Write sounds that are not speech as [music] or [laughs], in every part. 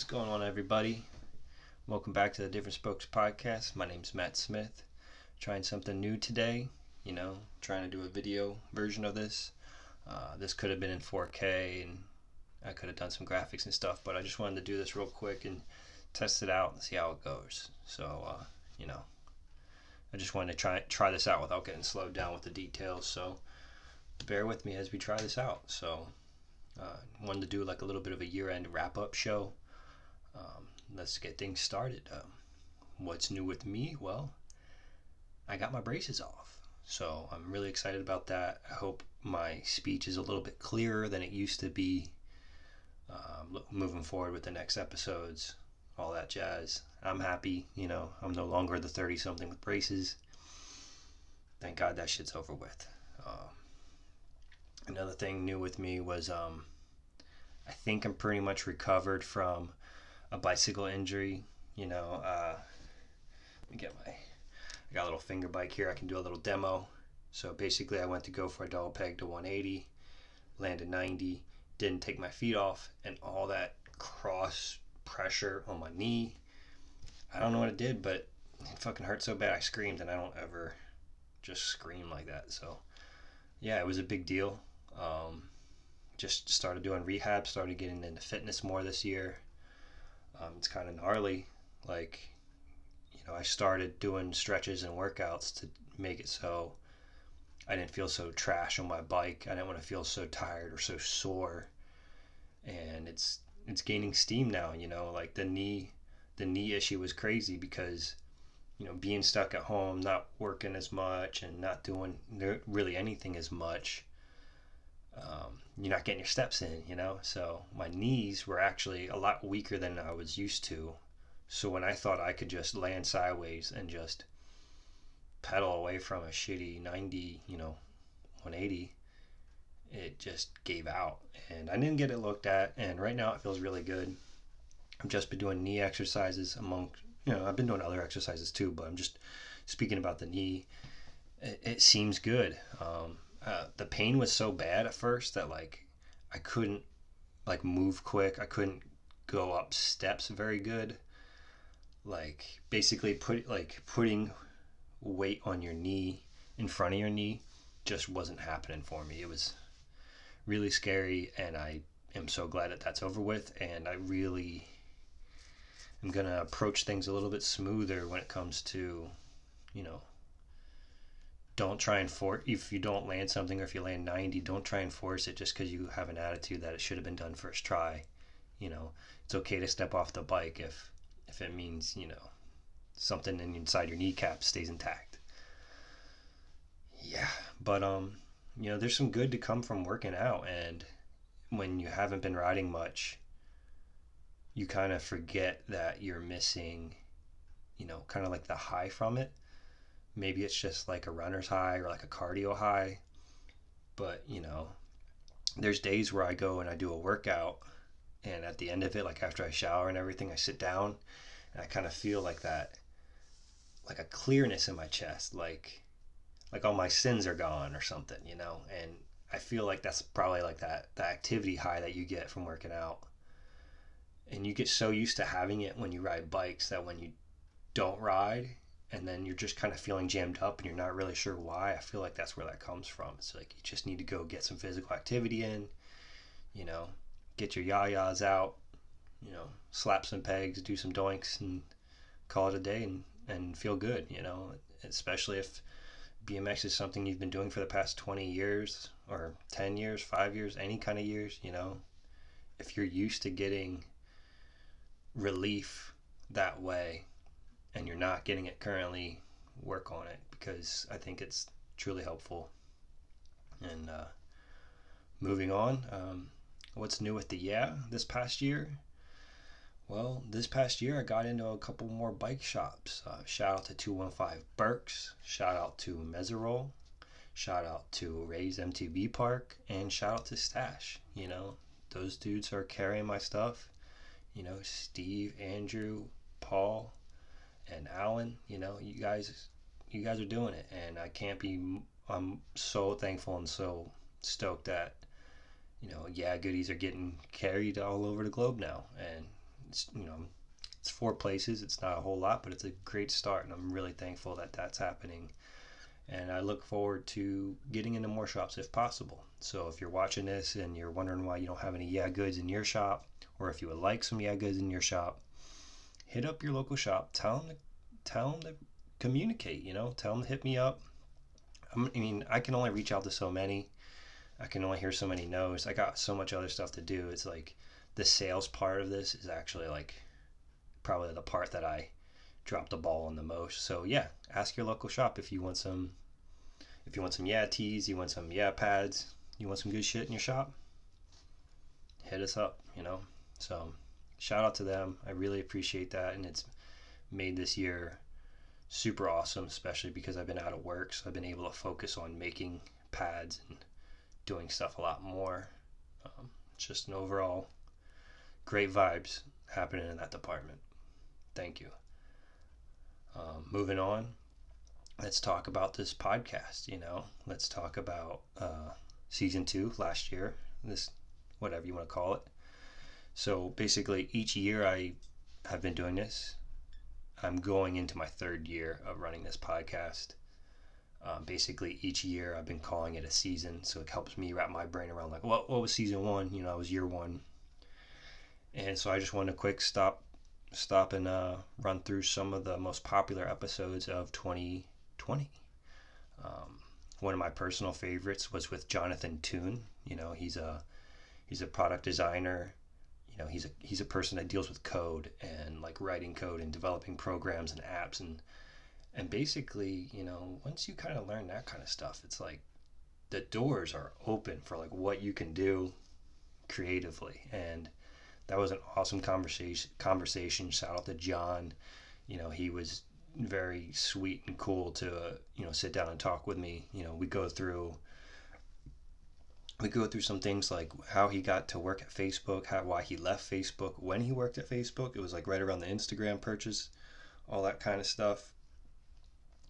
What's going on, everybody? Welcome back to the Different Spokes podcast. My name's Matt Smith. Trying something new today, you know, trying to do a video version of this. Uh, this could have been in 4K and I could have done some graphics and stuff, but I just wanted to do this real quick and test it out and see how it goes. So, uh, you know, I just wanted to try try this out without getting slowed down with the details. So, bear with me as we try this out. So, uh, wanted to do like a little bit of a year-end wrap-up show. Um, let's get things started. Um, what's new with me? Well, I got my braces off, so I'm really excited about that. I hope my speech is a little bit clearer than it used to be. Um, moving forward with the next episodes, all that jazz. I'm happy, you know. I'm no longer the 30 something with braces. Thank God that shit's over with. Um, another thing new with me was um, I think I'm pretty much recovered from a bicycle injury. You know, uh, let me get my, I got a little finger bike here. I can do a little demo. So basically, I went to go for a double peg to 180, landed 90, didn't take my feet off, and all that cross pressure on my knee. I don't know what it did, but it fucking hurt so bad I screamed, and I don't ever just scream like that. So, yeah, it was a big deal. Um, just started doing rehab, started getting into fitness more this year. Um, it's kind of gnarly. Like, you know, I started doing stretches and workouts to make it so I didn't feel so trash on my bike. I didn't want to feel so tired or so sore. And it's it's gaining steam now, you know, like the knee the knee issue was crazy because you know, being stuck at home, not working as much and not doing really anything as much um, you're not getting your steps in, you know? So my knees were actually a lot weaker than I was used to. So when I thought I could just land sideways and just pedal away from a shitty 90, you know, 180, it just gave out. And I didn't get it looked at. And right now it feels really good. I've just been doing knee exercises among, you know, I've been doing other exercises too, but I'm just speaking about the knee. It, it seems good. Um, uh, the pain was so bad at first that like I couldn't like move quick. I couldn't go up steps very good. Like basically put like putting weight on your knee in front of your knee just wasn't happening for me. It was really scary and I am so glad that that's over with and I really am going to approach things a little bit smoother when it comes to you know don't try and force if you don't land something or if you land 90 don't try and force it just because you have an attitude that it should have been done first try you know? It's okay to step off the bike if if it means you know something inside your kneecap stays intact. Yeah but um you know there's some good to come from working out and when you haven't been riding much you kind of forget that you're missing you know kind of like the high from it maybe it's just like a runner's high or like a cardio high but you know there's days where i go and i do a workout and at the end of it like after i shower and everything i sit down and i kind of feel like that like a clearness in my chest like like all my sins are gone or something you know? And i feel like that's probably like that the activity high that you get from working out. And you get so used to having it when you ride bikes that when you don't ride and then you're just kind of feeling jammed up and you're not really sure why. I feel like that's where that comes from. It's like you just need to go get some physical activity in, you know, get your yayas out, you know, slap some pegs, do some doinks, and call it a day and, and feel good, you know, especially if BMX is something you've been doing for the past 20 years or 10 years, five years, any kind of years, you know, if you're used to getting relief that way and you're not getting it currently, work on it because I think it's truly helpful. And uh, moving on, um, what's new with the yeah this past year? Well, this past year I got into a couple more bike shops. Uh, shout out to 215 Burks, shout out to Meserole, shout out to Ray's MTB Park, and shout out to Stash. You know, those dudes are carrying my stuff. You know, Steve, Andrew, Paul, and Alan, you know, you guys, you guys are doing it, and I can't be. I'm so thankful and so stoked that, you know, yeah, goodies are getting carried all over the globe now, and it's, you know, it's four places. It's not a whole lot, but it's a great start, and I'm really thankful that that's happening. And I look forward to getting into more shops if possible. So if you're watching this and you're wondering why you don't have any Yeah Goods in your shop, or if you would like some Yeah Goods in your shop, hit up your local shop. Tell them to, tell them to communicate. You know, tell them to hit me up. I mean, I can only reach out to so many. I can only hear so many no's. I got so much other stuff to do. It's like the sales part of this is actually like probably the part that I drop the ball on the most. So yeah, ask your local shop if you want some if you want some yeah tees, you want some yeah pads, you want some good shit in your shop, hit us up, you know. So shout out to them. I really appreciate that and it's made this year super awesome, especially because I've been out of work, so I've been able to focus on making pads and doing stuff a lot more. Um, just an overall great vibes happening in that department. Thank you. Um, moving on, let's talk about this podcast. You know, let's talk about uh, season two last year, this, whatever you want to call it. So basically, each year I have been doing this. I'm going into my third year of running this podcast. Um, basically, each year I've been calling it a season, so it helps me wrap my brain around like, what what was season one? You know, I was year one, and so I just want to quick stop stop and uh, run through some of the most popular episodes of 2020. Um, one of my personal favorites was with Jonathan Toon. You know, he's a he's a product designer. Know, he's a he's a person that deals with code and like writing code and developing programs and apps and and basically, you know, once you kind of learn that kind of stuff, it's like the doors are open for like what you can do creatively and that was an awesome conversation. Conversation. Shout out to John. You know, he was very sweet and cool to uh, you know sit down and talk with me. You know, we go through we go through some things like how he got to work at Facebook, how why he left Facebook, when he worked at Facebook. It was like right around the Instagram purchase, all that kind of stuff.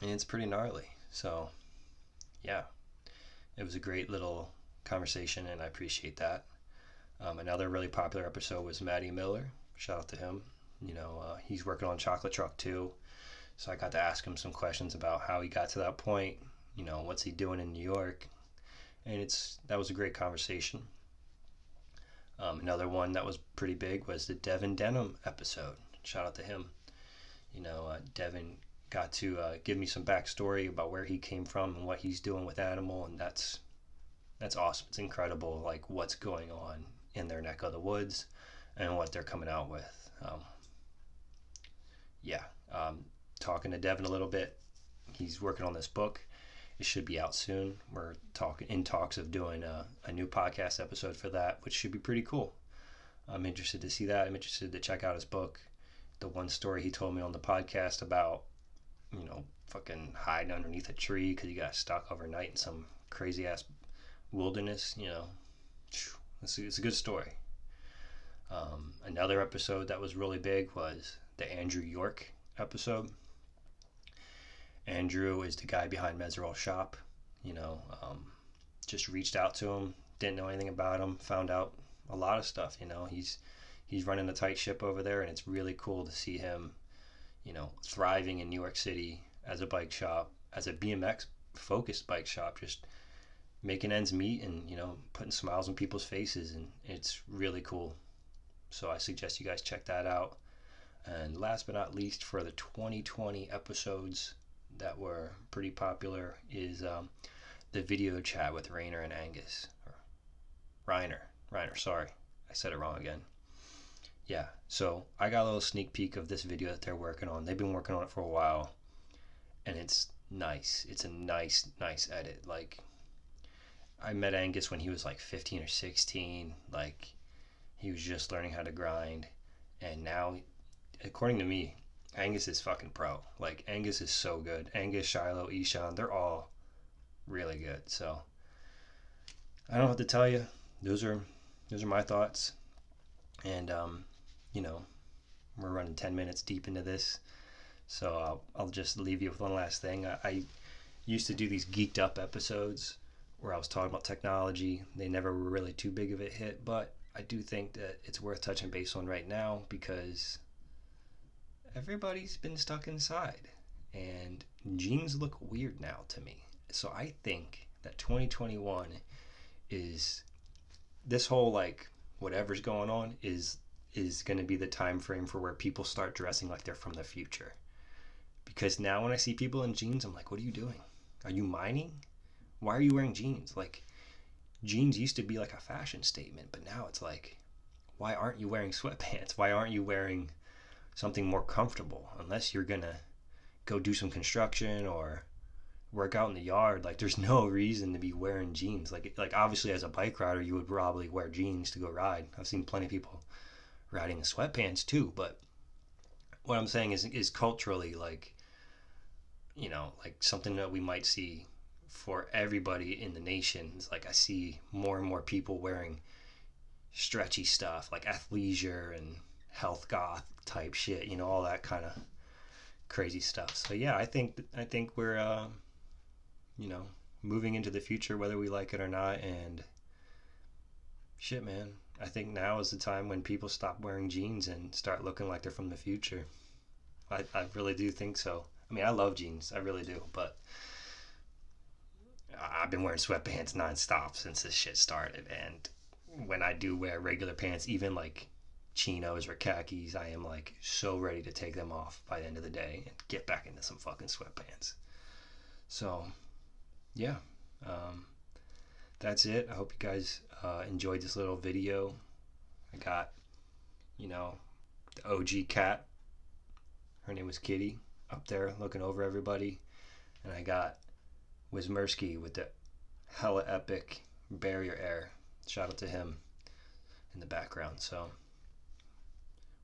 And it's pretty gnarly. So, yeah. It was a great little conversation and I appreciate that. Um, another really popular episode was Matty Miller. Shout out to him. You know, uh, he's working on Chocolate Truck too. So I got to ask him some questions about how he got to that point. You know, what's he doing in New York? And it's that was a great conversation. Um, another one that was pretty big was the Devin Denham episode. Shout out to him. You know, uh, Devin got to uh, give me some backstory about where he came from and what he's doing with Animal, and that's that's awesome. It's incredible, like what's going on in their neck of the woods and what they're coming out with. Um, yeah, um, talking to Devin a little bit. He's working on this book. It should be out soon. We're talking in talks of doing a, a new podcast episode for that, which should be pretty cool. I'm interested to see that. I'm interested to check out his book. The one story he told me on the podcast about, you know, fucking hiding underneath a tree because he got stuck overnight in some crazy ass wilderness. You know, it's a, it's a good story. Um, another episode that was really big was the Andrew York episode. Andrew is the guy behind Meserole Shop. You know, um, just reached out to him, didn't know anything about him, found out a lot of stuff. You know, he's he's running a tight ship over there, and it's really cool to see him, you know, thriving in New York City as a bike shop, as a BMX focused bike shop, just making ends meet and you know putting smiles on people's faces and it's really cool so i suggest you guys check that out and last but not least for the 2020 episodes that were pretty popular is um, the video chat with Rainer and Angus. Or Reiner Reiner sorry. I said it wrong again. Yeah so I got a little sneak peek of this video that they're working on. They've been working on it for a while and it's nice. It's a nice nice edit. Like I met Angus when he was like 15 or 16. Like, he was just learning how to grind. And now, according to me, Angus is fucking pro. Like, Angus is so good. Angus, Shiloh, Ishan, they're all really good. So, I don't have to tell you. Those are those are my thoughts. And, um, you know, we're running 10 minutes deep into this. So I'll, I'll just leave you with one last thing. I, I used to do these geeked up episodes where I was talking about technology. They never were really too big of a hit, but I do think that it's worth touching base on right now because everybody's been stuck inside and jeans look weird now to me. So I think that 2021 is this whole like whatever's going on is is going to be the time frame for where people start dressing like they're from the future. Because now when I see people in jeans, I'm like, what are you doing? Are you mining? Why are you wearing jeans? Like jeans used to be like a fashion statement, but now it's like, why aren't you wearing sweatpants? Why aren't you wearing something more comfortable? Unless you're gonna go do some construction or work out in the yard, like there's [laughs] no reason to be wearing jeans. Like like obviously as a bike rider, you would probably wear jeans to go ride. I've seen plenty of people riding in sweatpants too, but what I'm saying is is culturally like you know, like something that we might see for everybody in the nation. It's like I see more and more people wearing stretchy stuff like athleisure and health goth type shit, you know, all that kind of crazy stuff. So yeah, I think I think we're uh, you know moving into the future whether we like it or not, and shit, man. I think now is the time when people stop wearing jeans and start looking like they're from the future. I, I really do think so. I mean, I love jeans, I really do, but I've been wearing sweatpants nonstop since this shit started, and when I do wear regular pants, even like chinos or khakis, I am like so ready to take them off by the end of the day and get back into some fucking sweatpants. So, yeah, um, that's it. I hope you guys uh, enjoyed this little video. I got, you know, the OG cat. Her name was Kitty up there looking over everybody. And I got Wismersky with the hella epic barrier air. Shout out to him in the background. So,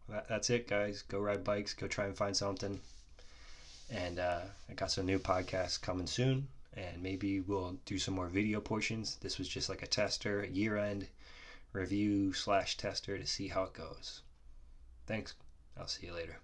that, that's it, guys. Go ride bikes. Go try and find something. And uh, I got some new podcasts coming soon. And maybe we'll do some more video portions. This was just like a tester, year end review slash tester to see how it goes. Thanks. I'll see you later.